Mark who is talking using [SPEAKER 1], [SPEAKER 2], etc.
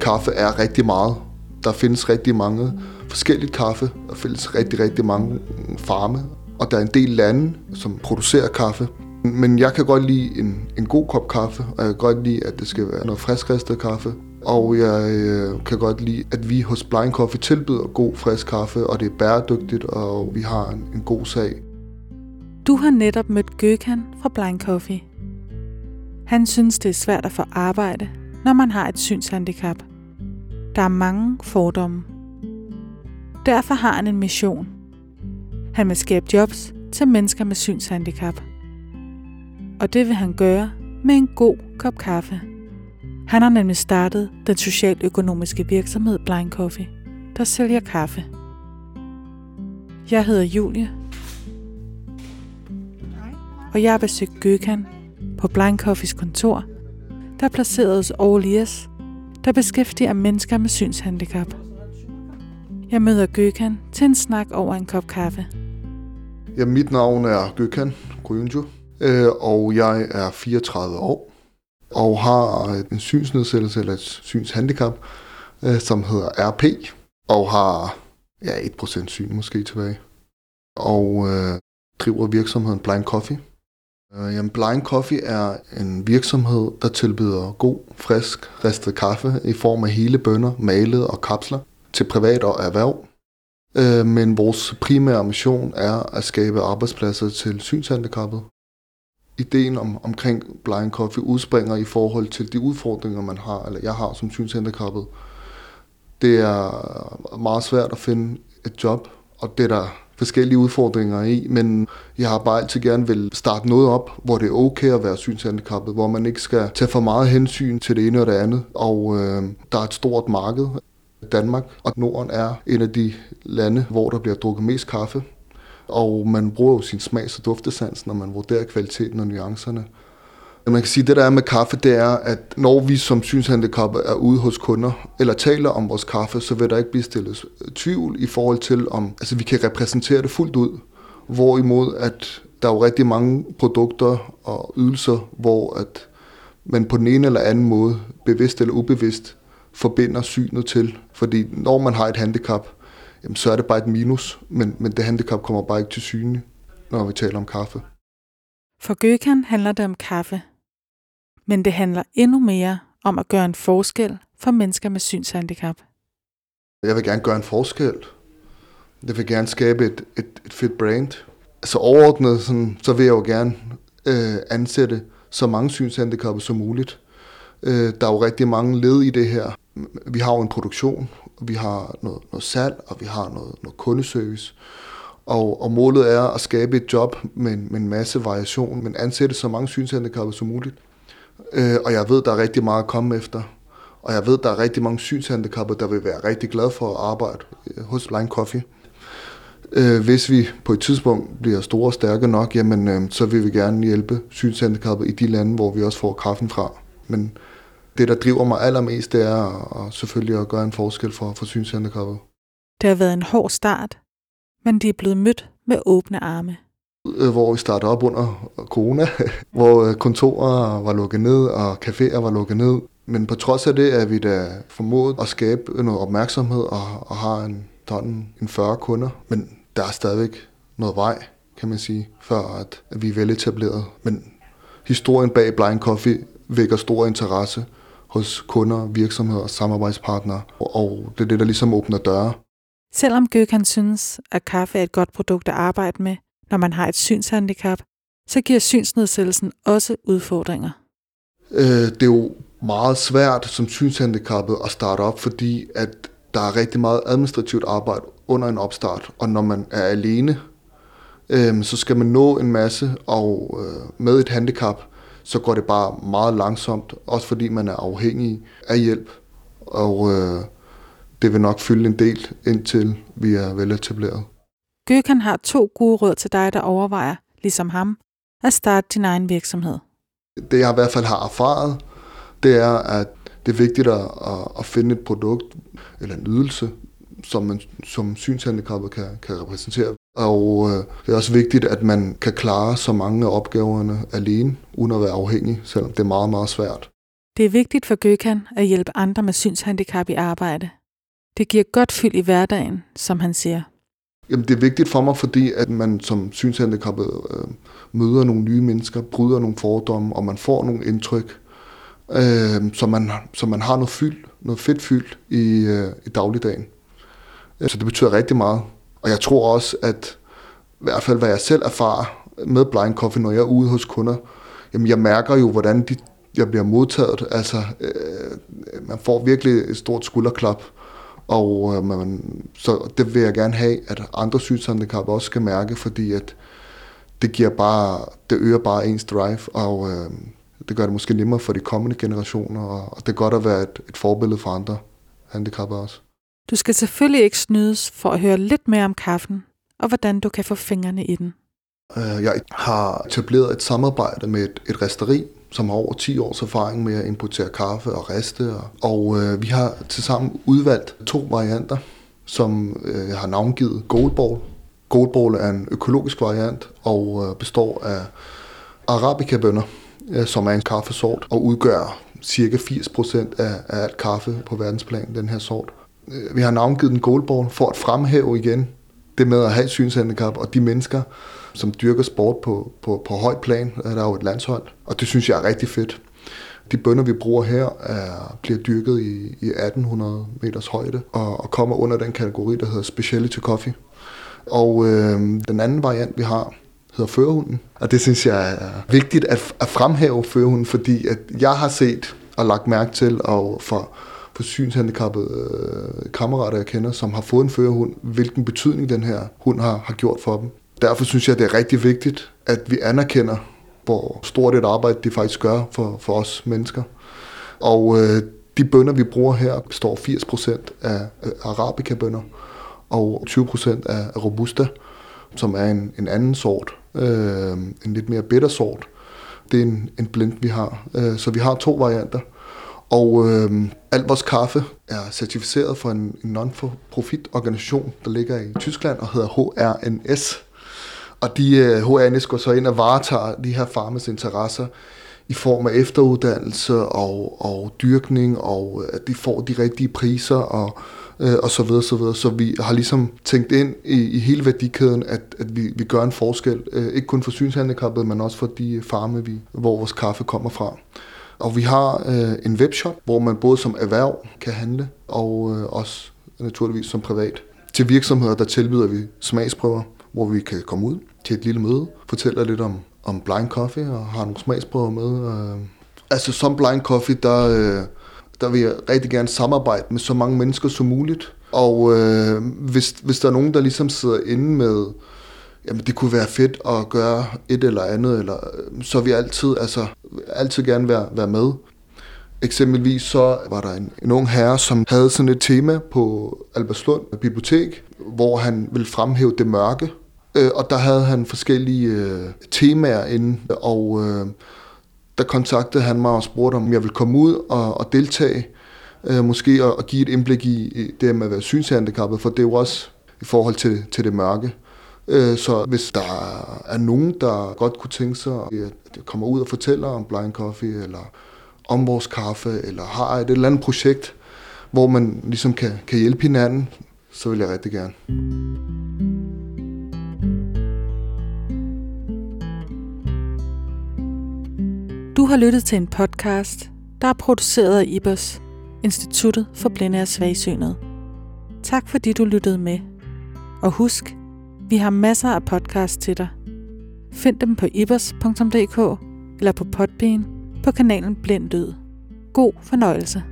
[SPEAKER 1] kaffe er rigtig meget. Der findes rigtig mange forskellige kaffe. Der findes rigtig, rigtig mange farme. Og der er en del lande, som producerer kaffe. Men jeg kan godt lide en, en god kop kaffe, og jeg kan godt lide, at det skal være noget friskristet kaffe. Og jeg øh, kan godt lide, at vi hos Blind Coffee tilbyder god frisk kaffe, og det er bæredygtigt, og vi har en, en god sag.
[SPEAKER 2] Du har netop mødt Gøkan fra Blind Coffee. Han synes, det er svært at få arbejde, når man har et synshandicap. Der er mange fordomme. Derfor har han en mission. Han vil skabe jobs til mennesker med synshandicap. Og det vil han gøre med en god kop kaffe. Han har nemlig startet den socialøkonomiske virksomhed Blind Coffee, der sælger kaffe. Jeg hedder Julie, og jeg har besøgt Gøkan på Blind Coffees kontor, der er placeret hos Orlias, der beskæftiger mennesker med synshandicap. Jeg møder Gøkan til en snak over en kop kaffe.
[SPEAKER 1] Ja, mit navn er Gökhan Grønjo, øh, og jeg er 34 år og har øh, en synsnedsættelse eller et synshandicap, øh, som hedder RP, og har ja, 1% syn måske tilbage. Og øh, driver virksomheden Blind Coffee. Øh, jamen, Blind Coffee er en virksomhed, der tilbyder god, frisk, ristet kaffe i form af hele bønner, malet og kapsler til privat og erhverv. Øh, men vores primære mission er at skabe arbejdspladser til synshandicappede. Ideen om, omkring Blind Coffee udspringer i forhold til de udfordringer, man har, eller jeg har som synshandicappet. Det er meget svært at finde et job, og det er der forskellige udfordringer i, men jeg har bare altid gerne vil starte noget op, hvor det er okay at være synshandicappet, hvor man ikke skal tage for meget hensyn til det ene og det andet, og øh, der er et stort marked. Danmark og Norden er en af de lande, hvor der bliver drukket mest kaffe, og man bruger jo sin smags- og duftesans, når man vurderer kvaliteten og nuancerne. Man kan sige, at det der er med kaffe, det er, at når vi som synshandicap er ude hos kunder, eller taler om vores kaffe, så vil der ikke blive stillet tvivl i forhold til, om altså, vi kan repræsentere det fuldt ud. Hvorimod, at der er jo rigtig mange produkter og ydelser, hvor at man på den ene eller anden måde, bevidst eller ubevidst, forbinder synet til. Fordi når man har et handicap, jamen, så er det bare et minus, men, men det handicap kommer bare ikke til syne, når vi taler om kaffe.
[SPEAKER 2] For Gøkan handler det om kaffe. Men det handler endnu mere om at gøre en forskel for mennesker med synshandicap.
[SPEAKER 1] Jeg vil gerne gøre en forskel. Jeg vil gerne skabe et, et, et fedt brand. Altså overordnet, sådan, så vil jeg jo gerne øh, ansætte så mange synshandicappede som muligt. Øh, der er jo rigtig mange led i det her. Vi har jo en produktion, vi har noget, noget salg, og vi har noget, noget kundeservice. Og, og målet er at skabe et job med en, med en masse variation, men ansætte så mange synshandicappede som muligt. Øh, og jeg ved, der er rigtig meget at komme efter. Og jeg ved, der er rigtig mange synshandicappede, der vil være rigtig glade for at arbejde øh, hos Blind Coffee. Øh, hvis vi på et tidspunkt bliver store og stærke nok, jamen, øh, så vil vi gerne hjælpe synshandicappede i de lande, hvor vi også får kaffen fra. Men det, der driver mig allermest, det er at, selvfølgelig at gøre en forskel for, for synshandicappede.
[SPEAKER 2] Det har været en hård start, men de er blevet mødt med åbne arme.
[SPEAKER 1] Øh, hvor vi startede op under corona, hvor øh, kontorer var lukket ned, og caféer var lukket ned. Men på trods af det er vi da formået at skabe noget opmærksomhed og, og har en, en 40 kunder. Men der er stadigvæk noget vej, kan man sige, før at, at vi er veletableret. Men historien bag Blind Coffee vækker stor interesse hos kunder, virksomheder og samarbejdspartnere, og det er det, der ligesom åbner døre.
[SPEAKER 2] Selvom Gøkan synes, at kaffe er et godt produkt at arbejde med, når man har et synshandicap, så giver synsnedsættelsen også udfordringer.
[SPEAKER 1] Øh, det er jo meget svært som synshandicappet at starte op, fordi at der er rigtig meget administrativt arbejde under en opstart, og når man er alene, øh, så skal man nå en masse, og øh, med et handicap, så går det bare meget langsomt, også fordi man er afhængig af hjælp, og øh, det vil nok fylde en del, indtil vi er veletableret.
[SPEAKER 2] Gøkan har to gode råd til dig, der overvejer, ligesom ham, at starte din egen virksomhed.
[SPEAKER 1] Det jeg i hvert fald har erfaret, det er, at det er vigtigt at, at finde et produkt eller en ydelse, som man som synshandicappet kan, kan repræsentere. Og øh, det er også vigtigt, at man kan klare så mange af opgaverne alene, uden at være afhængig, selvom det er meget, meget svært.
[SPEAKER 2] Det er vigtigt for Gökhan at hjælpe andre med synshandicap i arbejde. Det giver godt fyld i hverdagen, som han siger.
[SPEAKER 1] Jamen, det er vigtigt for mig, fordi at man som synshandicappet øh, møder nogle nye mennesker, bryder nogle fordomme, og man får nogle indtryk, øh, så, man, så man har noget fyld, noget fedt fyld i, øh, i dagligdagen. Øh, så det betyder rigtig meget. Og jeg tror også, at i hvert fald hvad jeg selv erfarer med Blind Coffee, når jeg er ude hos kunder, jamen jeg mærker jo, hvordan de, jeg bliver modtaget. Altså, øh, øh man får virkelig et stort skulderklap. Og øh, man, så det vil jeg gerne have, at andre synshandicap også skal mærke, fordi at det giver bare, det øger bare ens drive, og øh, det gør det måske nemmere for de kommende generationer, og, og det er godt at være et, et forbillede for andre handicappede også.
[SPEAKER 2] Du skal selvfølgelig ikke snydes for at høre lidt mere om kaffen, og hvordan du kan få fingrene i den.
[SPEAKER 1] Øh, jeg har etableret et samarbejde med et, et resteri, som har over 10 års erfaring med at importere kaffe og riste. Og, og øh, vi har tilsammen udvalgt to varianter, som øh, jeg har navngivet Goldball. Goldball er en økologisk variant og øh, består af arabica-bønner, øh, som er en kaffesort, og udgør cirka 80% af, af alt kaffe på verdensplan, den her sort. Øh, vi har navngivet den Goldball for at fremhæve igen det med at have synshandicap, og de mennesker, som dyrker sport på, på, på højt plan. Der er jo et landshold, og det synes jeg er rigtig fedt. De bønder, vi bruger her, er, bliver dyrket i, i 1800 meters højde, og, og kommer under den kategori, der hedder Speciality Coffee. Og øh, den anden variant, vi har, hedder førhunden. Og det synes jeg er vigtigt at, at fremhæve førhunden, fordi at jeg har set og lagt mærke til, og for, på synshandicappede øh, kammerater, jeg kender, som har fået en førerhund, hvilken betydning den her hund har, har gjort for dem. Derfor synes jeg, det er rigtig vigtigt, at vi anerkender, hvor stort et arbejde de faktisk gør for, for os mennesker. Og øh, de bønder, vi bruger her, består 80% af arabica-bønder og 20% af robusta, som er en, en anden sort, øh, en lidt mere bitter sort. Det er en, en blend, vi har. Øh, så vi har to varianter. Og øh, alt vores kaffe er certificeret for en, en non-profit organisation, der ligger i Tyskland og hedder HRNS. Og de øh, uh, HRNS går så ind og varetager de her farmers interesser i form af efteruddannelse og, og dyrkning, og øh, at de får de rigtige priser og, øh, og så videre, så videre. Så vi har ligesom tænkt ind i, i hele værdikæden, at, at vi, vi gør en forskel, øh, ikke kun for synshandicappede, men også for de farme, vi, hvor vores kaffe kommer fra. Og vi har øh, en webshop, hvor man både som erhverv kan handle, og øh, også naturligvis som privat. Til virksomheder, der tilbyder vi smagsprøver, hvor vi kan komme ud til et lille møde, fortæller lidt om, om blind coffee og har nogle smagsprøver med. Øh. Altså som blind coffee, der, øh, der vil jeg rigtig gerne samarbejde med så mange mennesker som muligt. Og øh, hvis, hvis der er nogen, der ligesom sidder inde med, jamen det kunne være fedt at gøre et eller andet, eller, øh, så vi altid, altså, altid gerne være, være med. Eksempelvis så var der en, en ung herre, som havde sådan et tema på Albertslund Bibliotek, hvor han ville fremhæve det mørke. Øh, og der havde han forskellige øh, temaer inde, og øh, der kontaktede han mig og spurgte, om jeg ville komme ud og, og deltage, øh, måske og, give et indblik i, i det med at være synshandicappet, for det er jo også i forhold til, til det mørke. Øh, så hvis der er nogen, der godt kunne tænke sig, at jeg kommer ud og fortæller om Blind Coffee, eller om vores kaffe, eller har et eller andet projekt, hvor man ligesom kan, kan hjælpe hinanden, så vil jeg rigtig gerne.
[SPEAKER 2] Du har lyttet til en podcast, der er produceret af IBOS, Instituttet for Blinde og Svagsynede. Tak fordi du lyttede med. Og husk, vi har masser af podcasts til dig. Find dem på ibers.dk eller på Podbean på kanalen Blind God fornøjelse.